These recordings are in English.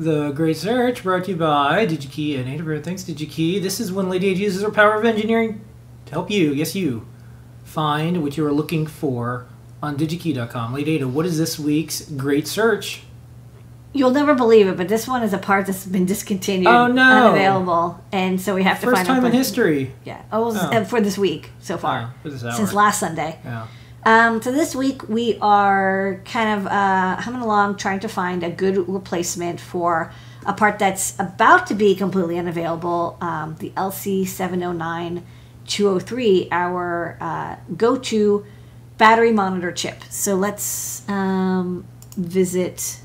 The Great Search brought to you by DigiKey and Native Thanks, DigiKey. This is when Lady Ada uses her power of engineering to help you, yes, you, find what you are looking for on digikey.com. Lady Ada, what is this week's Great Search? You'll never believe it, but this one is a part that's been discontinued, Oh, no. unavailable, and so we have to First find time in history. Yeah, oh, Oh. uh, for this week so far, Oh, for this hour. since last Sunday. Yeah. Um, so this week we are kind of uh, humming along, trying to find a good replacement for a part that's about to be completely unavailable. Um, the LC seven hundred nine two hundred three, our uh, go-to battery monitor chip. So let's um, visit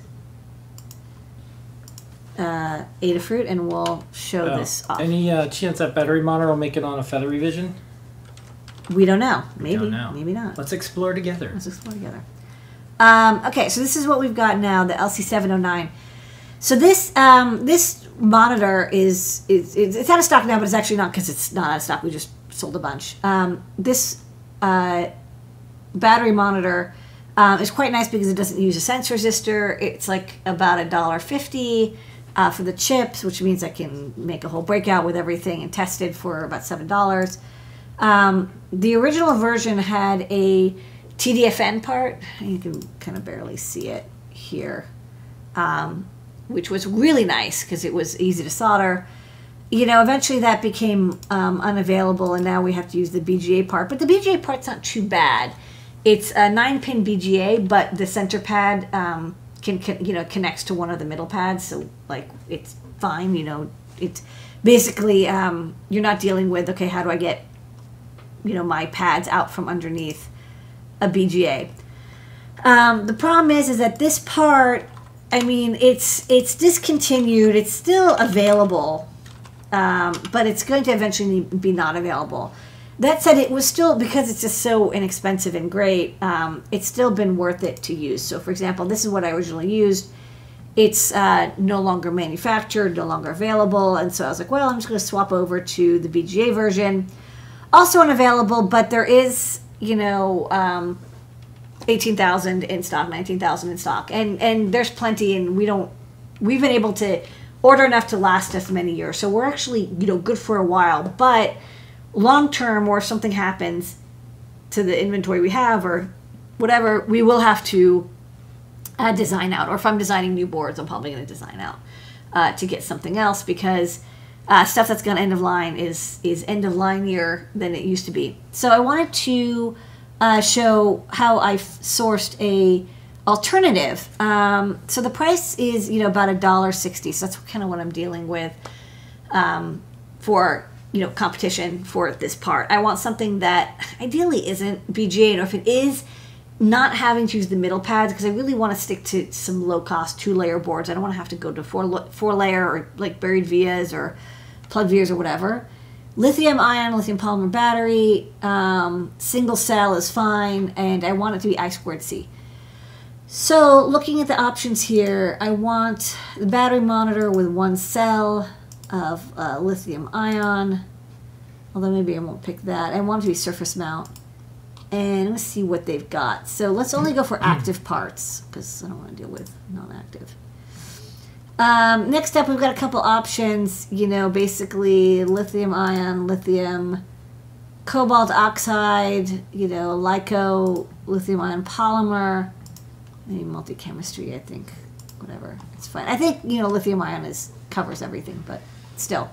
uh, Adafruit and we'll show Oh. this off. Any uh, chance that battery monitor will make it on a Feather revision? We don't know. Maybe, Don't know. maybe not. Let's explore together. Let's explore together. Um, okay, so this is what we've got now, the LC709. So this um, this monitor is, is is- it's out of stock now, but it's actually not because it's not out of stock. We just sold a bunch. Um, this uh, battery monitor um, is quite nice because it doesn't use a sense resistor. It's like about a dollar fifty uh, for the chips, which means I can make a whole breakout with everything and test it for about seven dollars. Um, the original version had a TDFN part. You can kind of barely see it here, um, which was really nice because it was easy to solder. You know, eventually that became um, unavailable, and now we have to use the BGA part. But the BGA part's not too bad. It's a nine-pin BGA, but the center pad um, can, can you know connects to one of the middle pads, so like it's fine. You know, it's basically um, you're not dealing with okay, how do I get you know my pads out from underneath a BGA. Um, the problem is, is that this part, I mean, it's it's discontinued. It's still available, um, but it's going to eventually be not available. That said, it was still because it's just so inexpensive and great. Um, it's still been worth it to use. So, for example, this is what I originally used. It's uh, no longer manufactured, no longer available, and so I was like, well, I'm just going to swap over to the BGA version. Also unavailable, but there is, you know, um, eighteen thousand in stock, nineteen thousand in stock, and and there's plenty, and we don't. We've been able to order enough to last us many years, so we're actually, you know, good for a while. But long term, or if something happens to the inventory we have, or whatever, we will have to uh, design out. Or if I'm designing new boards, I'm probably going to design out uh, to get something else because uh, stuff that's to end of line is is end of lineier than it used to be. So I wanted to uh, show how I sourced a alternative. Um, so the price is you know about a dollar sixty. So that's kind of what I'm dealing with um, for you know competition for this part. I want something that ideally isn't BGA, or if it is, not having to use the middle pads because I really want to stick to some low cost two layer boards. I don't want to have to go to four four layer or like buried vias or plug vias or whatever. Lithium ion, lithium polymer battery, um, single cell is fine, and I want it to be I squared C. So, looking at the options here, I want the battery monitor with one cell of uh, lithium ion, although maybe I won't pick that. I want it to be surface mount. And let's see what they've got. So, let's only go for active parts because I don't want to deal with non active. Um, next up, we've got a couple options. You know, basically lithium ion, lithium, cobalt oxide, you know, LiCo, lithium ion polymer, maybe multi-chemistry, I think. Whatever, it's fine. I think you know lithium ion is covers everything, but still.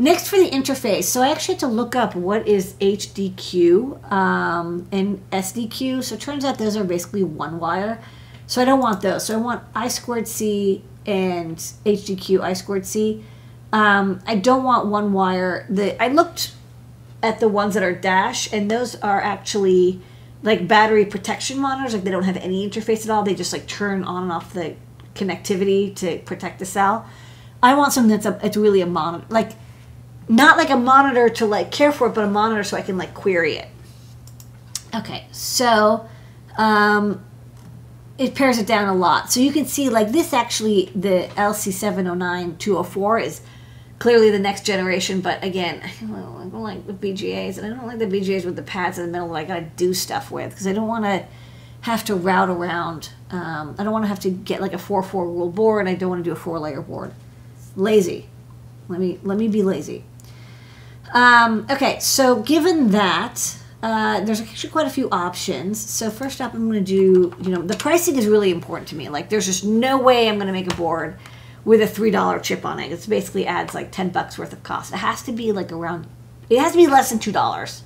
Next for the interface, so I actually had to look up what is HDQ um, and SDQ. So it turns out those are basically one wire. So I don't want those. So I want I squared C and HDQ I squared C. Um, I don't want one wire. The I looked at the ones that are dash, and those are actually like battery protection monitors. Like they don't have any interface at all. They just like turn on and off the connectivity to protect the cell. I want something that's a it's really a monitor, like not like a monitor to like care for it, but a monitor so I can like query it. Okay, so um, it pares it down a lot. So you can see like this actually the LC709-204 is clearly the next generation, but again, I don't, like the BGAs, and I don't like the BGAs with the pads in the middle that I gotta do stuff with because I don't want to have to route around Um, I don't want to have to get like a four four rule board. I don't want to do a four layer board. Lazy. Let me let me be lazy. Um, okay, so given that, uh, there's actually quite a few options. So first up, I'm going to do, you know, the pricing is really important to me. Like, there's just no way I'm going to make a board with a three dollar chip on it. It basically adds like ten bucks worth of cost. It has to be like around. It has to be less than two dollars.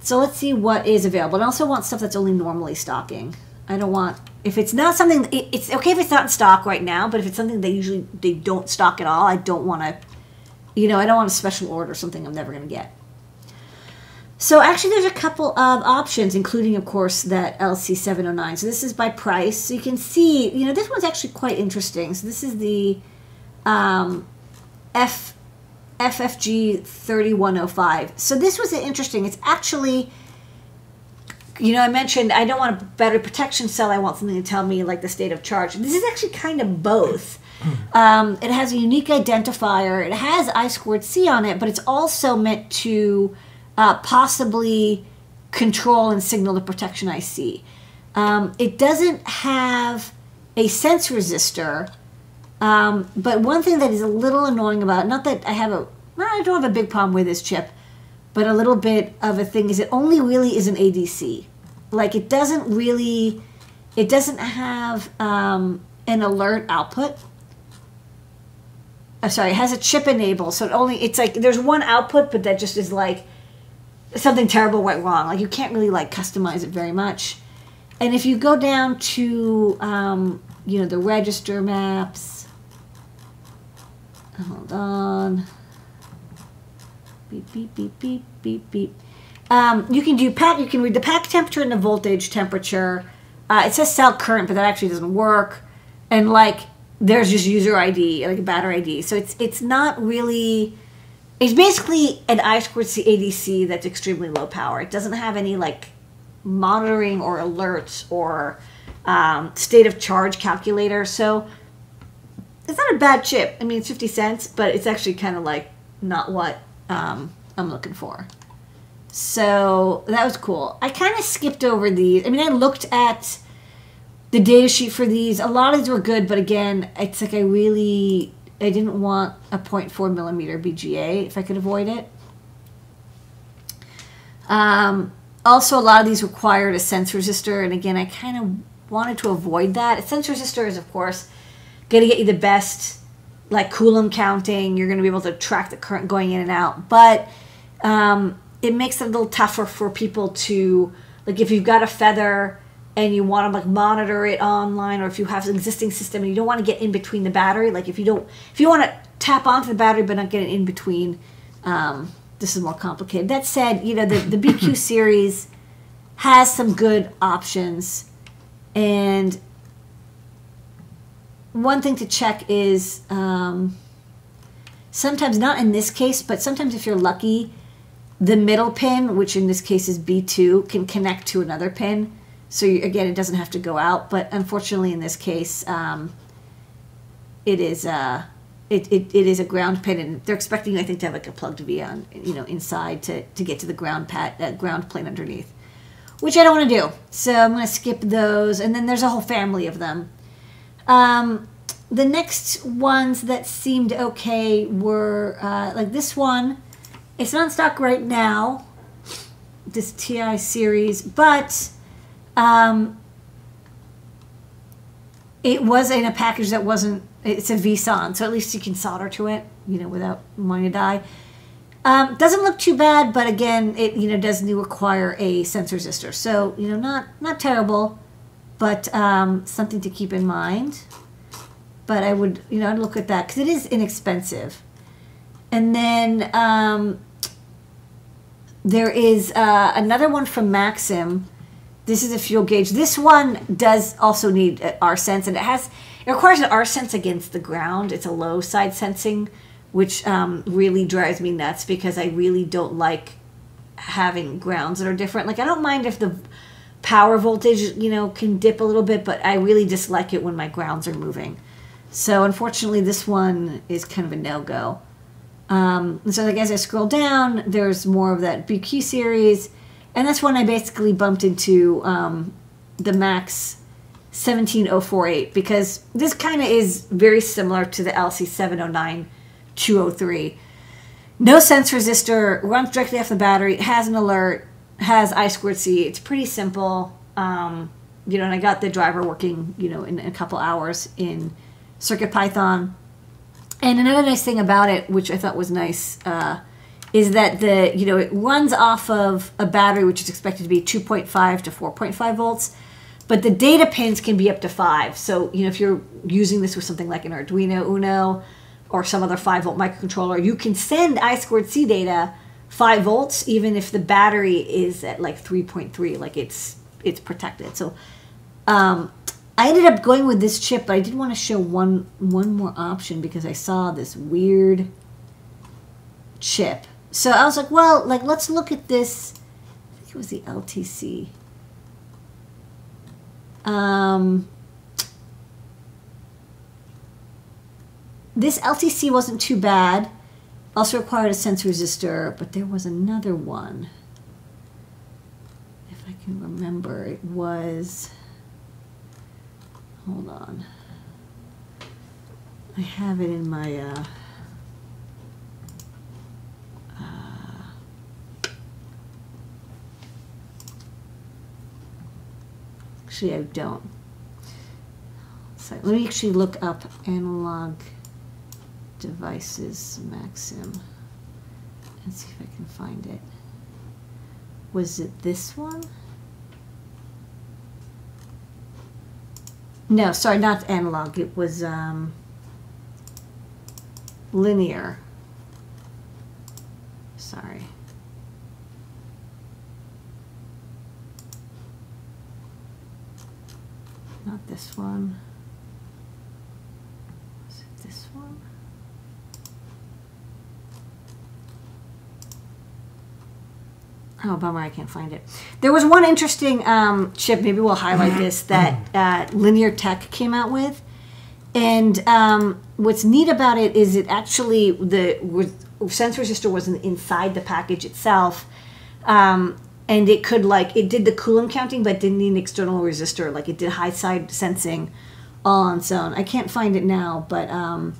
So let's see what is available. And I also want stuff that's only normally stocking. I don't want if it's not something. It's okay if it's not in stock right now, but if it's something they usually they don't stock at all, I don't want to. You know, I don't want a special order something I'm never going to get. So actually, there's a couple of options, including, of course, that LC709. So this is by price. So you can see, you know, this one's actually quite interesting. So this is the um, F FFG 3105. So this was interesting. It's actually, you know, I mentioned I don't want a battery protection cell. I want something to tell me like the state of charge. This is actually kind of both. Um, it has a unique identifier. It has I squared C on it, but it's also meant to uh, possibly control and signal the protection IC. Um, it doesn't have a sense resistor, um, but one thing that is a little annoying about not that I have a I don't have a big problem with this chip, but a little bit of a thing is it only really is an ADC. Like it doesn't really, it doesn't have um, an alert output. I'm sorry, it has a chip enable, so it only it's like there's one output, but that just is like something terrible went wrong. Like you can't really like customize it very much. And if you go down to um, you know the register maps, hold on. Beep beep beep beep beep beep. Um, you can do pack. You can read the pack temperature and the voltage temperature. Uh, it says cell current, but that actually doesn't work. And like there's just user ID, like a battery ID. So it's it's not really it's basically an I squared C ADC that's extremely low power. It doesn't have any like monitoring or alerts or um, state of charge calculator. So it's not a bad chip. I mean, it's 50 cents, but it's actually kind of like not what um, I'm looking for. So that was cool. I kind of skipped over these. I mean, I looked at the data sheet for these. A lot of these were good, but again, it's like I really I didn't want a 0.4 millimeter BGA if I could avoid it. Um, also, a lot of these required a sense resistor, and again, I kind of wanted to avoid that. A sense resistor is, of course, going to get you the best, like Coulomb counting. You're going to be able to track the current going in and out, but um, it makes it a little tougher for people to, like, if you've got a feather and you want to like monitor it online or if you have an existing system and you don't want to get in between the battery like if you don't if you want to tap onto the battery but not get it in between um, this is more complicated. That said you know the, the bq series has some good options and one thing to check is um, sometimes not in this case but sometimes if you're lucky the middle pin which in this case is b2 can connect to another pin so you, again, it doesn't have to go out, but unfortunately in this case, um, it is uh, it, it, it is a ground pin, and they're expecting I think to have like a plugged V on you know inside to, to get to the ground pat uh, ground plane underneath, which I don't want to do. So I'm going to skip those, and then there's a whole family of them. Um, the next ones that seemed okay were uh, like this one. It's not in stock right now. This TI series, but um, it was in a package that wasn't. It's a VSON, so at least you can solder to it, you know, without wanting to die. Um, doesn't look too bad, but again, it you know does require a sense resistor. So you know, not not terrible, but um, something to keep in mind. But I would you know I'd look at that because it is inexpensive. And then um, there is uh, another one from Maxim this is a fuel gauge. This one does also need R sense, and it has it requires an R sense against the ground. It's a low side sensing, which um, really drives me nuts because I really don't like having grounds that are different. Like I don't mind if the power voltage, you know, can dip a little bit, but I really dislike it when my grounds are moving. So unfortunately, this one is kind of a no go. Um, so like as I scroll down, there's more of that BQ series and that's when I basically bumped into um, the Max 17048 because this kind of is very similar to the LC709 203. No sense resistor, runs directly off the battery, has an alert, has I squared C. It's pretty simple. Um, you know, and I got the driver working, you know, in a couple hours in CircuitPython. And another nice thing about it, which I thought was nice, uh, is that the you know it runs off of a battery which is expected to be 2.5 to 4.5 volts, but the data pins can be up to five. So you know if you're using this with something like an Arduino Uno or some other five volt microcontroller, you can send I squared C data five volts even if the battery is at like 3.3, like it's it's protected. So um, I ended up going with this chip, but I did want to show one one more option because I saw this weird chip. So I was like, well, like let's look at this. I think it was the LTC. Um, this LTC wasn't too bad. Also required a sense resistor, but there was another one. If I can remember, it was. Hold on. I have it in my. Uh, actually, I don't. So let me actually look up analog devices Maxim and see if I can find it. Was it this one? No, sorry, not analog. It was um, linear. Sorry. Not this one. Was it this one? Oh, bummer, I can't find it. There was one interesting um, chip, maybe we'll highlight this, that uh, Linear Tech came out with. And um, what's neat about it is it actually, the sense resistor wasn't inside the package itself. Um, and it could like, it did the Coulomb counting, but didn't need an external resistor. Like it did high side sensing all on its own. I can't find it now, but um,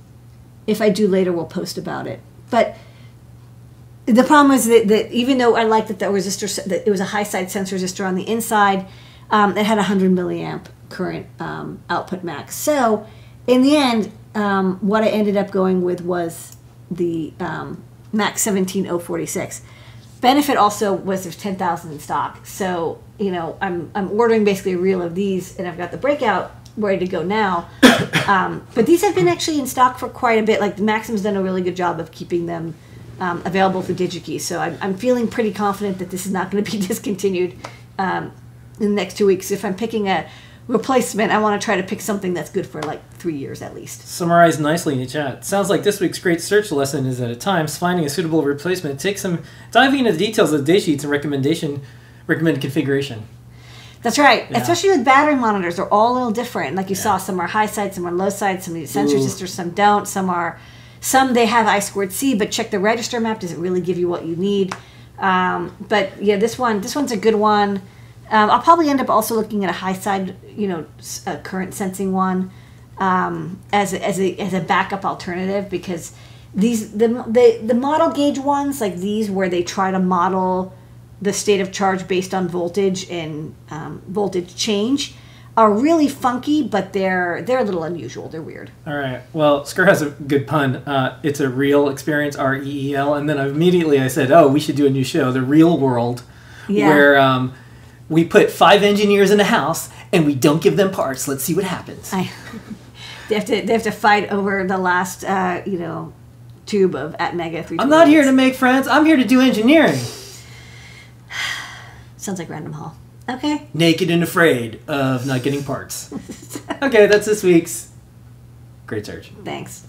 if I do later, we'll post about it. But the problem is that, that even though I liked that the resistor, that it was a high side sense resistor on the inside, um, it had a 100 milliamp current um, output max. So in the end, um, what I ended up going with was the um, Max 17046. Benefit also was there's 10,000 in stock. So, you know, I'm, I'm ordering basically a reel of these and I've got the breakout ready to go now. um, but these have been actually in stock for quite a bit. Like the Maxim's done a really good job of keeping them um, available through DigiKey. So I'm, I'm feeling pretty confident that this is not going to be discontinued um, in the next two weeks. If I'm picking a replacement, I want to try to pick something that's good for like three years at least. Summarized nicely in the chat. Sounds like this week's great search lesson is that at times finding a suitable replacement takes some diving into the details of the datasheets and recommendation recommended configuration. That's right. Yeah. Especially with battery monitors, they're all a little different. Like you yeah. saw, some are high side, some are low side, some need sensor resistors, some don't, some are some they have I squared C, but check the register map. Does it really give you what you need? Um, but yeah, this one, this one's a good one. Um, I'll probably end up also looking at a high side, you know, a current sensing one um, as a, as a as a backup alternative because these the, the the model gauge ones like these where they try to model the state of charge based on voltage and um, voltage change are really funky, but they're they're a little unusual. They're weird. All right. Well, Skur has a good pun. Uh, it's a real experience, R E E L, and then immediately I said, "Oh, we should do a new show, The Real World," yeah. where um, we put five engineers in a house and we don't give them parts. Let's see what happens. I, they have to they have to fight over the last uh, you know tube of Atmega three. I'm not here to make friends. I'm here to do engineering. Sounds like Random Hall. Okay. Naked and afraid of not getting parts. okay, that's this week's Great Search. Thanks.